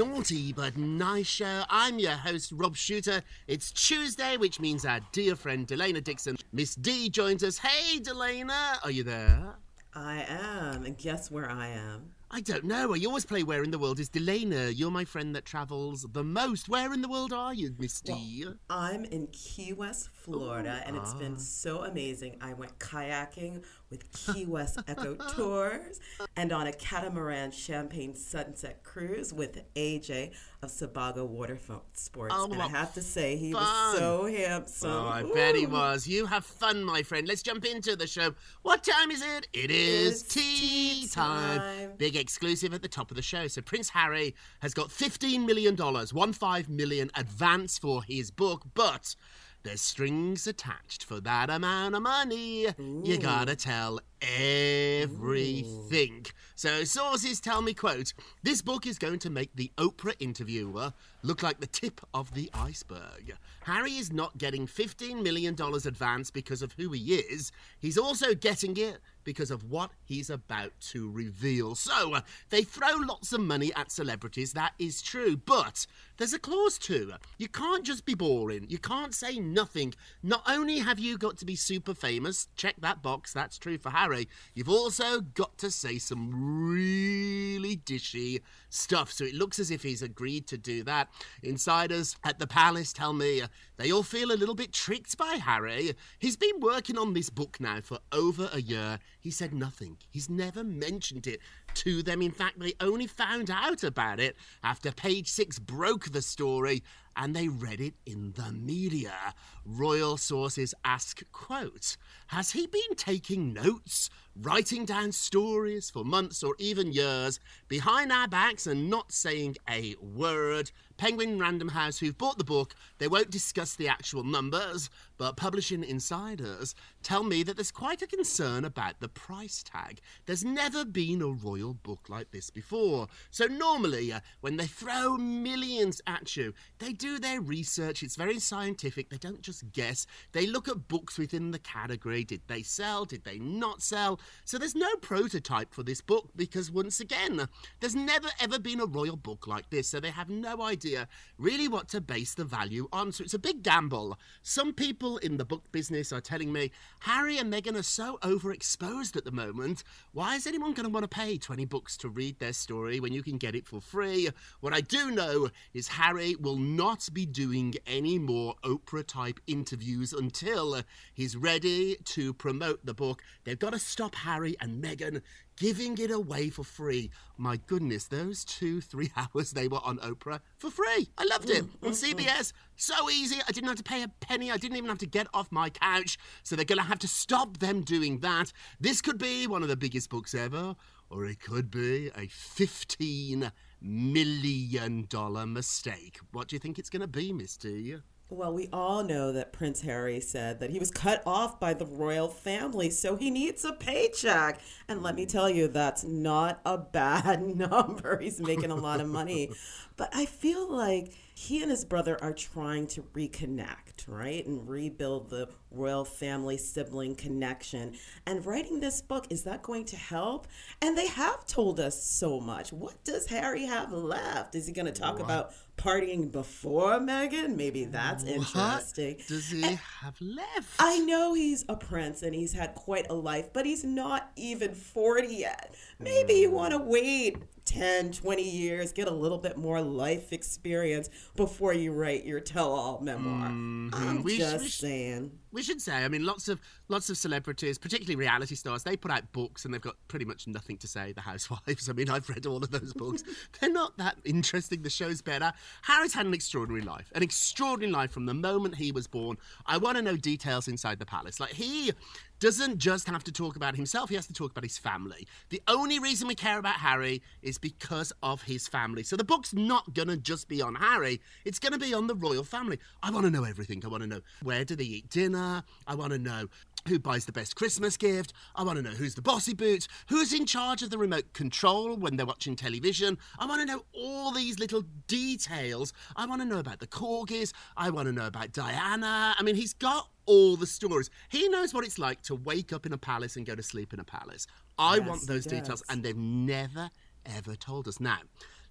Naughty But Nice Show. I'm your host, Rob Shuter. It's Tuesday, which means our dear friend Delana Dixon, Miss D, joins us. Hey, Delana, are you there? I am, and guess where I am? I don't know. I always play Where in the World is Delana. You're my friend that travels the most. Where in the world are you, Miss D? I'm in Key West, Florida, and it's been ah. so amazing. I went kayaking with Key West Eco Tours and on a catamaran champagne sunset cruise with AJ of Sebago Water Sports. Oh, and I have to say, he fun. was so handsome. Oh, I bet he was. You have fun, my friend. Let's jump into the show. What time is it? It is It's tea tea time. time. Big exclusive at the top of the show. So Prince Harry has got $15 million, one five million advance for his book, but there's strings attached for that amount of money. You gotta tell everything. So sources tell me, quote, this book is going to make the Oprah interviewer look like the tip of the iceberg. Harry is not getting $15 million advance because of who he is. He's also getting it because of what he's about to reveal. So, uh, they throw lots of money at celebrities, that is true, but there's a clause too. You can't just be boring. You can't say nothing. Not only have you got to be super famous, check that box, that's true for Harry, you've also got to say some really dishy stuff. So it looks as if he's agreed to do that. Insiders at the palace tell me they all feel a little bit tricked by Harry. He's been working on this book now for over a year. He said nothing. He's never mentioned it to them. In fact, they only found out about it after page six broke the story and they read it in the media. Royal sources ask, quote, has he been taking notes, writing down stories for months or even years behind our backs and not saying a word? Penguin Random House, who've bought the book, they won't discuss the actual numbers, but publishing insiders tell me that there's quite a concern about the price tag. There's never been a royal book like this before. So normally, uh, when they throw millions at you, they do their research. It's very scientific. They don't just guess. They look at books within the category. Did they sell? Did they not sell? So there's no prototype for this book because, once again, there's never ever been a royal book like this. So they have no idea really what to base the value on. So it's a big gamble. Some people in the book business are telling me Harry and Meghan are so overexposed at the moment. Why is anyone going to want to pay 20 bucks to read their story when you can get it for free? What I do know is Harry will not be doing any more Oprah type interviews until he's ready to promote the book. They've got to stop Harry and Meghan giving it away for free. My goodness, those two, three hours they were on Oprah for free. I loved it mm, on mm, mm. CBS. So easy. I didn't have to pay a penny. I didn't even have to get off my couch. So they're going to have to stop them doing that. This could be one of the biggest books ever, or it could be a 15 million dollar mistake. What do you think it's going to be, Miss D? Well, we all know that Prince Harry said that he was cut off by the royal family, so he needs a paycheck. And let me tell you, that's not a bad number. He's making a lot of money. But I feel like he and his brother are trying to reconnect, right? And rebuild the royal family sibling connection. And writing this book, is that going to help? And they have told us so much. What does Harry have left? Is he going to talk about partying before Meghan? Maybe that's What interesting. does he have left? I know he's a prince and he's had quite a life, but he's not even 40 yet. Maybe you want to wait 10, 20 years, get a little bit more life experience before you write your tell all memoir. I'm Mm-hmm. We sh- just we sh- saying. We should say, I mean, lots of lots of celebrities, particularly reality stars, they put out books and they've got pretty much nothing to say. The Housewives. I mean, I've read all of those books. They're not that interesting. The show's better. Harry's had an extraordinary life, an extraordinary life from the moment he was born. I want to know details inside the palace. Like he doesn't just have to talk about himself; he has to talk about his family. The only reason we care about Harry is because of his family. So the book's not gonna just be on Harry; it's gonna be on the royal family. I want to know everything. I want to know where do they eat dinner. I want to know who buys the best Christmas gift. I want to know who's the bossy boots, who's in charge of the remote control when they're watching television. I want to know all these little details. I want to know about the corgis. I want to know about Diana. I mean, he's got all the stories. He knows what it's like to wake up in a palace and go to sleep in a palace. I Yes, want those details, and they've never, ever told us. Now,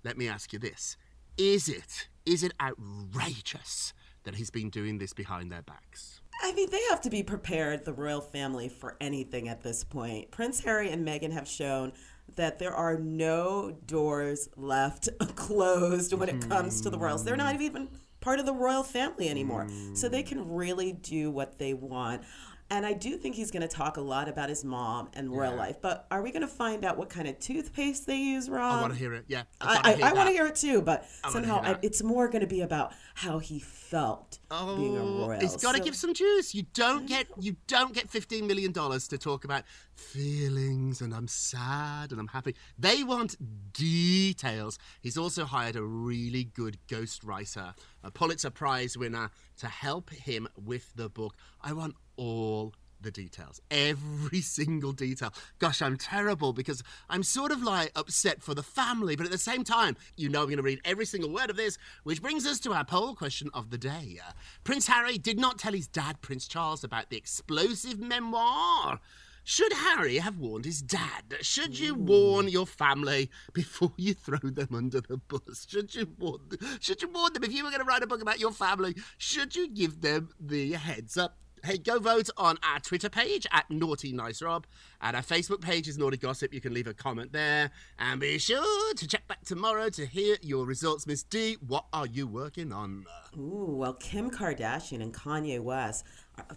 let me ask you this. Is it, is it outrageous that he's been doing this behind their backs? I mean, they have to be prepared, the royal family, for anything at this point. Prince Harry and Meghan have shown that there are no doors left closed when it comes to the royals. They're not even part of the royal family anymore. So they can really do what they want. And I do think he's going to talk a lot about his mom and royal life. But are we going to find out what kind of toothpaste they use, Rob? I want to hear it. Yeah, I, I, I want to hear it too, but wanna somehow I, it's more going to be about how he felt being a Oh, royal. He's got to So- give some juice. You don't get you don't get fifteen million dollars to talk about feelings and I'm sad and I'm happy. They want details. He's also hired a really good ghostwriter, a Pulitzer Prize winner, to help him with the book. I want all the details, every single detail. Gosh, I'm terrible because I'm sort of like upset for the family, but at the same time, you know, I'm going to read every single word of this, which brings us to our poll question of the day. Uh, Prince Harry did not tell his dad, Prince Charles, about the explosive memoir. Should Harry have warned his dad? Should you warn your family before you throw them under the bus? Should you warn? Should you warn them if you were going to write a book about your family? Should you give them the heads up? Hey, go vote on our Twitter page at Naughty Nice Rob. And our Facebook page is Naughty Gossip. You can leave a comment there. And be sure to check back tomorrow to hear your results. Miss D, what are you working on? Ooh, well, Kim Kardashian and Kanye West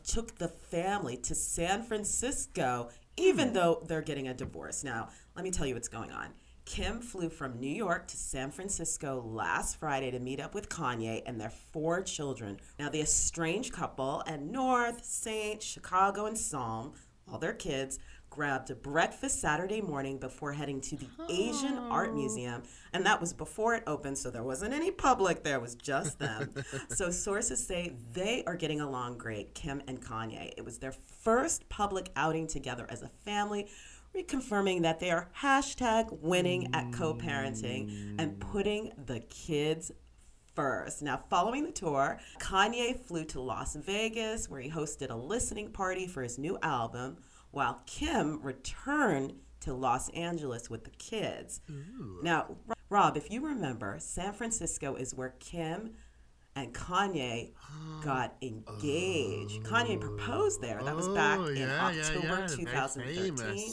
took the family to San Francisco, hmm. even though they're getting a divorce. Now, let me tell you what's going on. Kim flew from New York to San Francisco last Friday to meet up with Kanye and their four children. Now, the estranged couple at North, Saint, Chicago, and Psalm, all their kids, grabbed a breakfast Saturday morning before heading to the Asian Art oh. Museum. And that was before it opened, so there wasn't any public there, it was just them. so sources say they are getting along great, Kim and Kanye. It was their first public outing together as a family, reconfirming that they are hashtag winning at co parenting and mm. putting the kids first. Now, following the tour, Kanye flew to Las Vegas where he hosted a listening party for his new album. While Kim returned to Los Angeles with the kids. Now, Rob, if you remember, San Francisco is where Kim and Kanye got engaged. Kanye proposed there. That was back Oh, in yeah, yeah, October yeah, very 2013.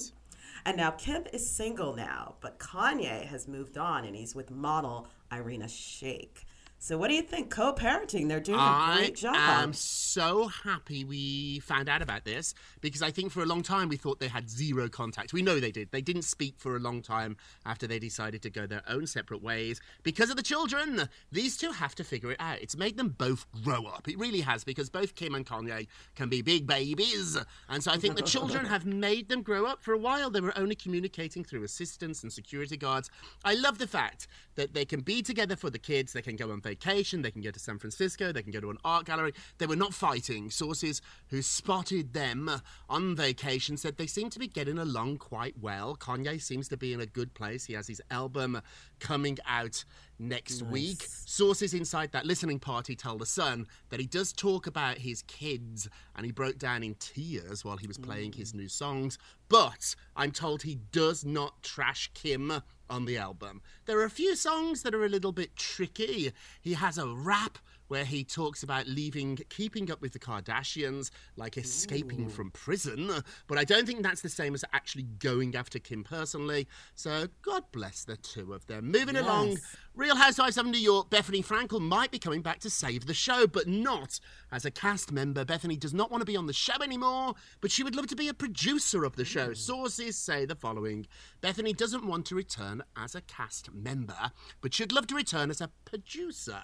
And now Kim is single now, but Kanye has moved on and he's with model Irina Shayk. So what do you think? Co-parenting, they're doing a I great job. I am so happy we found out about this because I think for a long time we thought they had zero contact. We know they did. They didn't speak for a long time after they decided to go their own separate ways because of the children. These two have to figure it out. It's made them both grow up. It really has because both Kim and Kanye can be big babies. And so I think the children have made them grow up. For a while, they were only communicating through assistants and security guards. I love the fact that they can be together for the kids, they can go on vacation, they can go to San Francisco, they can go to an art gallery. They were not fighting. Sources who spotted them on vacation said they seem to be getting along quite well. Kanye seems to be in a good place. He has his album coming out next week. Sources inside that listening party tell The Sun that he does talk about his kids and he broke down in tears while he was playing his mm. new songs. But I'm told he does not trash Kim on the album. There are a few songs that are a little bit tricky. He has a rap where he talks about leaving, keeping up with the Kardashians, like escaping from prison. But I don't think that's the same as actually going after Kim personally. So God bless the two of them. Moving along, Real Housewives of New York, Bethenny Frankel might be coming back to save the show, but not as a cast member. Bethenny does not want to be on the show anymore, but she would love to be a producer of the show. Mm. Sources say the following Bethenny doesn't want to return as a cast member, but she'd love to return as a producer.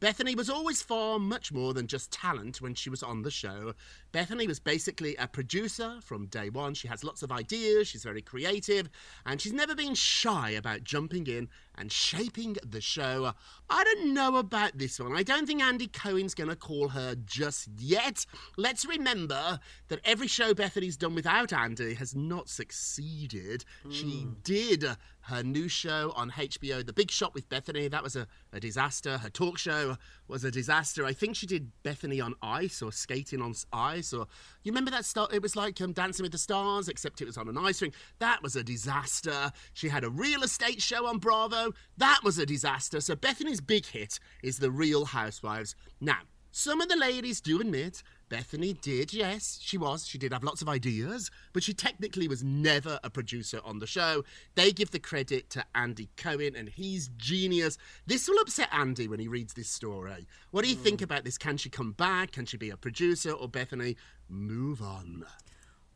Bethenny was always far much more than just talent when she was on the show. Bethenny was basically a producer from day one. She has lots of ideas, she's very creative, and she's never been shy about jumping in and shaping the show. I don't know about this one. I don't think Andy Cohen's going to call her just yet. Let's remember that every show Bethenny's done without Andy has not succeeded. She hmm. did her new show on HBO, The Big Shot with Bethenny. That was a, a disaster. Her talk show was a disaster. I think she did Bethenny on ice or skating on ice or you remember that stuff? It was like um, Dancing with the Stars, except it was on an ice rink. That was a disaster. She had a real estate show on Bravo. That was a disaster. So Bethenny's big hit is The Real Housewives. Now, some of the ladies do admit Bethenny did, yes, she was. She did have lots of ideas, but she technically was never a producer on the show. They give the credit to Andy Cohen, and he's genius. This will upset Andy when he reads this story. What do you think hmm. about this? Can she come back? Can she be a producer? Or Bethenny, move on?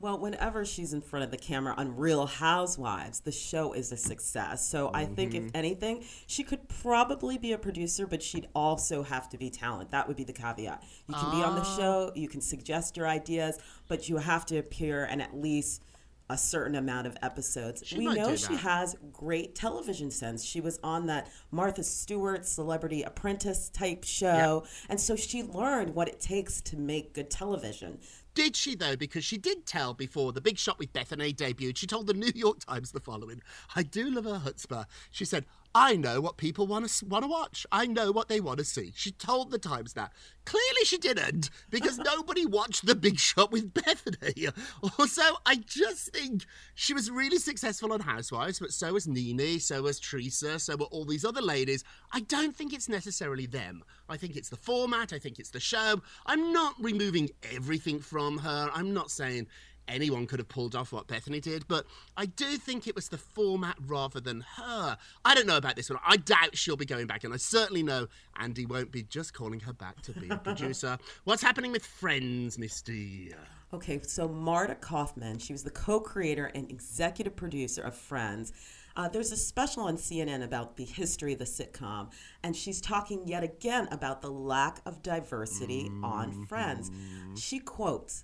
Well, whenever she's in front of the camera on Real Housewives, the show is a success. So I think, if mm-hmm. anything, she could probably be a producer, but she'd also have to be talent. That would be the caveat. You can be on the ah. show, you can suggest your ideas, but you have to appear and at least a certain amount of episodes. She we know she has great television sense. She was on that Martha Stewart Celebrity Apprentice type show, and so she learned what it takes to make good television. Did she though? Because she did tell before the big shot with Bethenny debuted. She told the New York Times the following: "I do love her chutzpah." She said, "I know what people want to want to watch. I know what they want to see." She told the Times that. Clearly, she didn't because nobody watched the big shot with Bethenny. Also, I just think she was really successful on Housewives, but so was Nene, so was Teresa, so were all these other ladies. I don't think it's necessarily them. I think it's the format. I think it's the show. I'm not removing everything from her. I'm not saying anyone could have pulled off what Bethenny did, but I do think it was the format rather than her. I don't know about this one. I doubt she'll be going back, and I certainly know Andy won't be just calling her back to be a producer. What's happening with Friends, Miss D? Okay, so Marta Kauffman, she was the co creator and executive producer of Friends. Uh, there's a special on CNN about the history of the sitcom, and she's talking yet again about the lack of diversity on Friends. She quotes,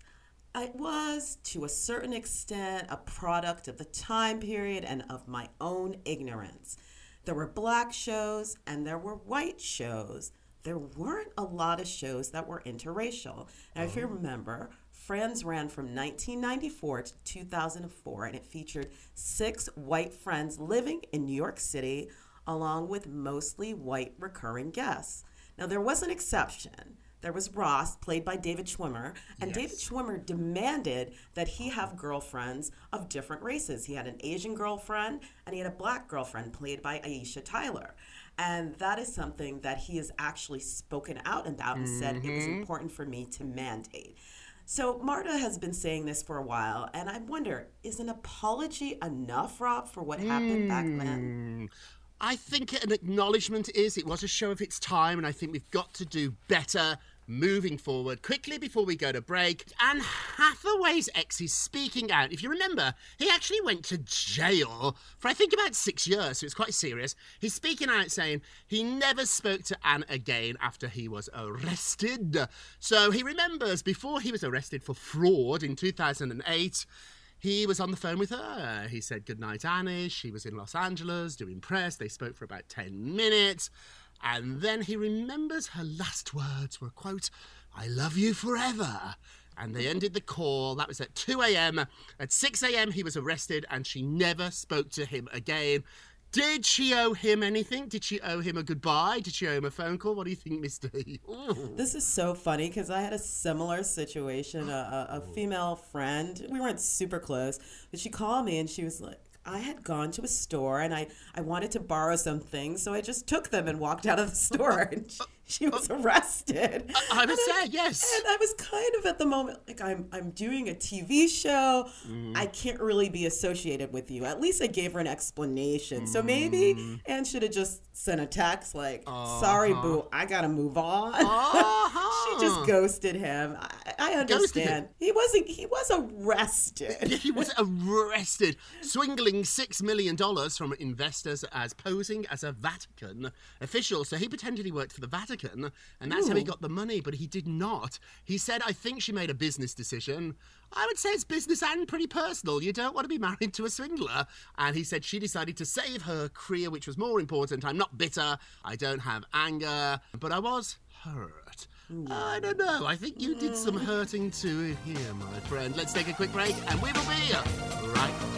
it was, to a certain extent, a product of the time period and of my own ignorance. There were black shows and there were white shows. There weren't a lot of shows that were interracial. Now, if you oh. remember, Friends ran from 1994 to 2004, and it featured six white friends living in New York City, along with mostly white recurring guests. Now, there was an exception. There was Ross, played by David Schwimmer, and David Schwimmer demanded that he have girlfriends of different races. He had an Asian girlfriend and he had a black girlfriend, played by Aisha Tyler. And that is something that he has actually spoken out about and said it was mm-hmm. important for me to mandate. So Marta has been saying this for a while, and I wonder, is an apology enough, Rob, for what happened back then? Hmm. I think an acknowledgement is it was a show of its time, and I think we've got to do better moving forward. Quickly before we go to break, Anne Hathaway's ex is speaking out. If you remember, he actually went to jail for I think about six years, so it's quite serious. He's speaking out saying he never spoke to Anne again after he was arrested. So he remembers before he was arrested for fraud in 2008. He was on the phone with her. He said goodnight, Annie. She was in Los Angeles doing press. They spoke for about 10 minutes. And then he remembers her last words were, quote, I love you forever. And they ended the call. That was at 2 a.m. At 6 a.m., he was arrested and she never spoke to him again. Did she owe him anything? Did she owe him a goodbye? Did she owe him a phone call? What do you think, Mr. Ooh. This is so funny because I had a similar situation. A, a, a female friend, we weren't super close, but she called me and she was like, I had gone to a store and I, I wanted to borrow some things, so I just took them and walked out of the store. And she, she was arrested. I was yes. And I was kind of at the moment like I'm I'm doing a TV show. Mm-hmm. I can't really be associated with you. At least I gave her an explanation. So maybe Mm-hmm. Anne should have just sent a text like, "Sorry, Uh-huh. boo, I gotta move on." she just ghosted him. I, I understand. He wasn't. He was arrested. he was arrested, swindling $6 million from investors as posing as a Vatican official. So he pretended he worked for the Vatican, and that's how he got the money, but he did not. He said, I think she made a business decision. I would say it's business and pretty personal. You don't want to be married to a swindler. And he said she decided to save her career, which was more important. I'm not bitter, I don't have anger, but I was hurt. I don't know. I think you did some mm. hurting too here, my friend. Let's take a quick break and we will be right back.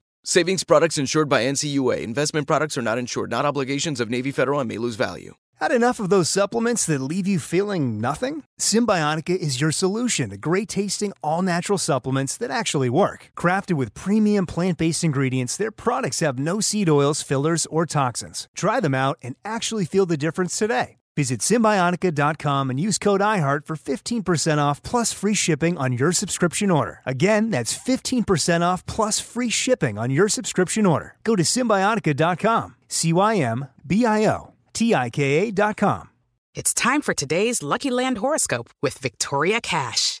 Savings products insured by NCUA. Investment products are not insured, not obligations of Navy Federal and may lose value. Had enough of those supplements that leave you feeling nothing? Cymbiotika is your solution to great tasting, all natural supplements that actually work. Crafted with premium plant based ingredients, their products have no seed oils, fillers, or toxins. Try them out and actually feel the difference today. Visit Cymbiotika.com and use code IHEART for 15% off plus free shipping on your subscription order. Again, that's 15% off plus free shipping on your subscription order. Go to Cymbiotika.com. C Y M B I O T I K A.com. It's time for today's Lucky Land horoscope with Victoria Cash.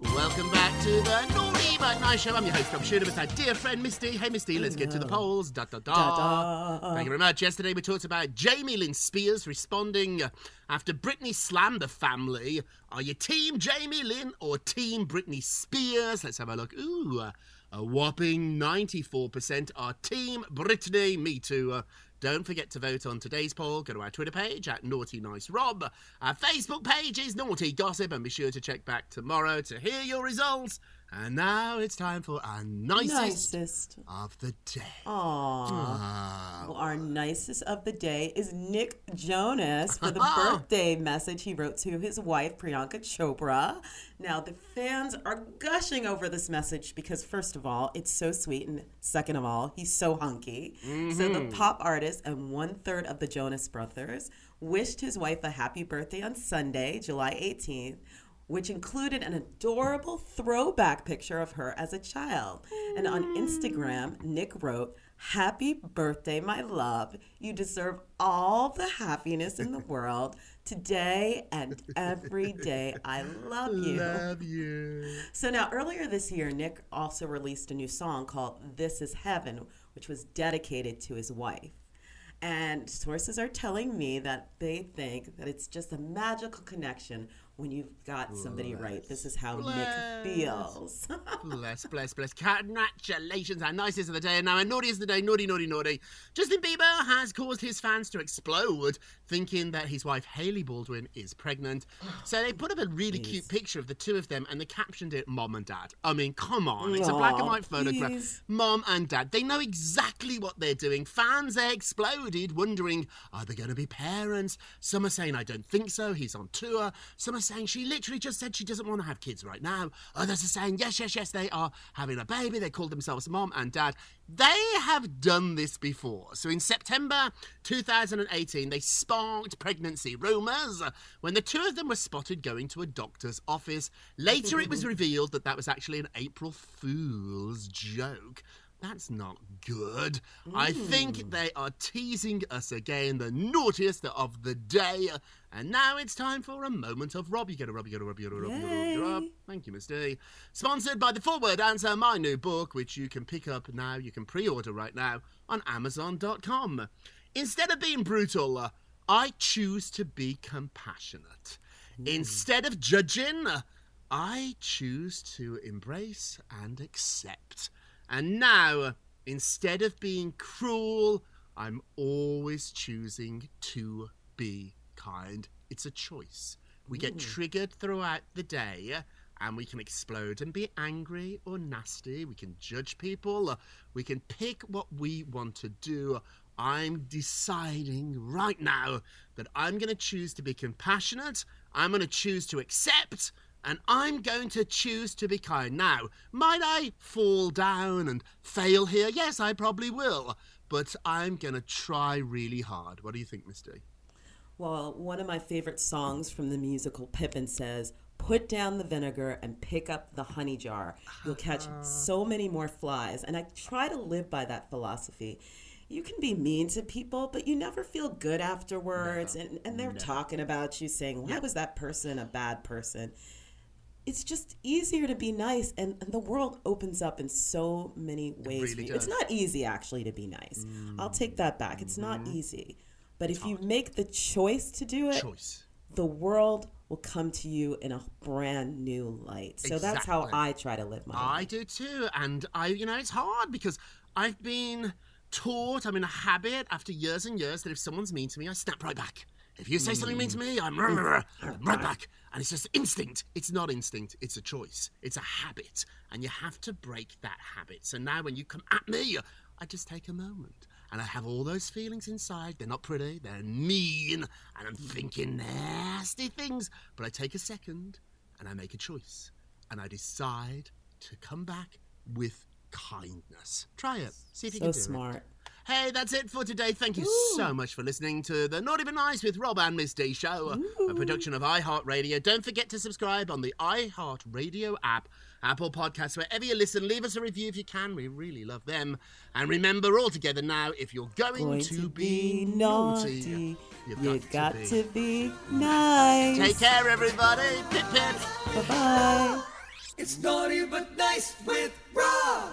Welcome back to the Naughty But Nice Show. I'm your host, Rob Shuter, with our dear friend Miss D. Hey, Miss D, let's get to the polls. Da, da, da. Thank you very much. Yesterday we talked about Jamie Lynn Spears responding after Britney slammed the family. Are you Team Jamie Lynn or Team Britney Spears? Let's have a look. Ooh, a whopping 94% are Team Britney. Me too. Uh, don't forget to vote on today's poll. Go to our Twitter page at Naughty Nice Rob. Our Facebook page is Naughty Gossip, and be sure to check back tomorrow to hear your results. And now it's time for our nicest, Nicest. of the day. Aww. Ah. Well, our nicest of the day is Nick Jonas for the birthday message he wrote to his wife, Priyanka Chopra. Now, the fans are gushing over this message because, first of all, it's so sweet, and second of all, he's so hunky. So, the Mhm. pop artist and one third of the Jonas Brothers wished his wife a happy birthday on Sunday, July 18th. Which included an adorable throwback picture of her as a child. And on Instagram, Nick wrote, Happy birthday, my love. You deserve all the happiness in the world today and every day. I love you. Love you. So now, earlier this year, Nick also released a new song called This Is Heaven, which was dedicated to his wife. And sources are telling me that they think that it's just a magical connection when you've got somebody right. This is how Nick feels. bless, bless, bless. Congratulations, our nicest of the day. And now our naughtiest of the day, naughty, naughty, naughty. Justin Bieber has caused his fans to explode, thinking that his wife Hailey Baldwin is pregnant. So they put up a really cute picture of the two of them and they captioned it Mom and Dad. I mean, come on. It's a black and white photograph. please. Mom and Dad. They know exactly what they're doing. Fans, they exploded, wondering, are they going to be parents? Some are saying, I don't think so. He's on tour. Some are saying she literally just said she doesn't want to have kids right now. Others are saying, yes, yes, yes, they are having a baby. They call themselves mom and dad. They have done this before. So in September 2018, they sparked pregnancy rumours when the two of them were spotted going to a doctor's office. Later, it was revealed that that was actually an April Fool's joke. That's not good. I think hmm. they are teasing us again, the naughtiest of the day. And now it's time for a moment of Rob. You get a Rob, you get a Rob, you get a Rob, you get a Rob, you get a Rob. Thank you, Miss D. Sponsored by the Full Word Answer, my new book, which you can pick up now, you can pre order right now on Amazon.com. Instead of being brutal, I choose to be compassionate. Hmm. Instead of judging, I choose to embrace and accept. And now, instead of being cruel, I'm always choosing to be kind. It's a choice. We get hmm. triggered throughout the day and we can explode and be angry or nasty. We can judge people. We can pick what we want to do. I'm deciding right now that I'm going to choose to be compassionate. I'm going to choose to accept and I'm going to choose to be kind. Now, might I fall down and fail here? Yes, I probably will. But I'm going to try really hard. What do you think, Miss D? Well, one of my favorite songs from the musical Pippin says, Put down the vinegar and pick up the honey jar. You'll catch ah. so many more flies. And I try to live by that philosophy. You can be mean to people, but you never feel good afterwards. And, and they're talking about you, saying, Why was that person a bad person? It's just easier to be nice, and, and the world opens up in so many ways. really for you. It's not easy, actually, to be nice. I'll take that back. It's not mm-hmm. easy. But if you make the choice to do it, Choice. the world will come to you in a brand new light. So that's how I try to live my life. I do too. And I, you know, it's hard because I've been taught, I'm in a habit after years and years that if someone's mean to me, I snap right back. If you say something mean to mm. me, I'm right back. And it's just instinct. It's not instinct, it's a choice. It's a habit. And you have to break that habit. So now when you come at me, I just take a moment. And I have all those feelings inside. They're not pretty, they're mean, and I'm thinking nasty things. But I take a second and I make a choice. And I decide to come back with kindness. Try it. See if you So can do smart. it. Hey, that's it for today. Thank you so much for listening to the Naughty But Nice with Rob and Miss D show, a production of iHeartRadio. Don't forget to subscribe on the iHeartRadio app, Apple Podcasts, wherever you listen. Leave us a review if you can. We really love them. And remember, all together now, if you're going, Going to, be naughty, you've You got, got to, to be. be nice. Take care, everybody. Pip pip. Bye bye. It's naughty but nice with Rob.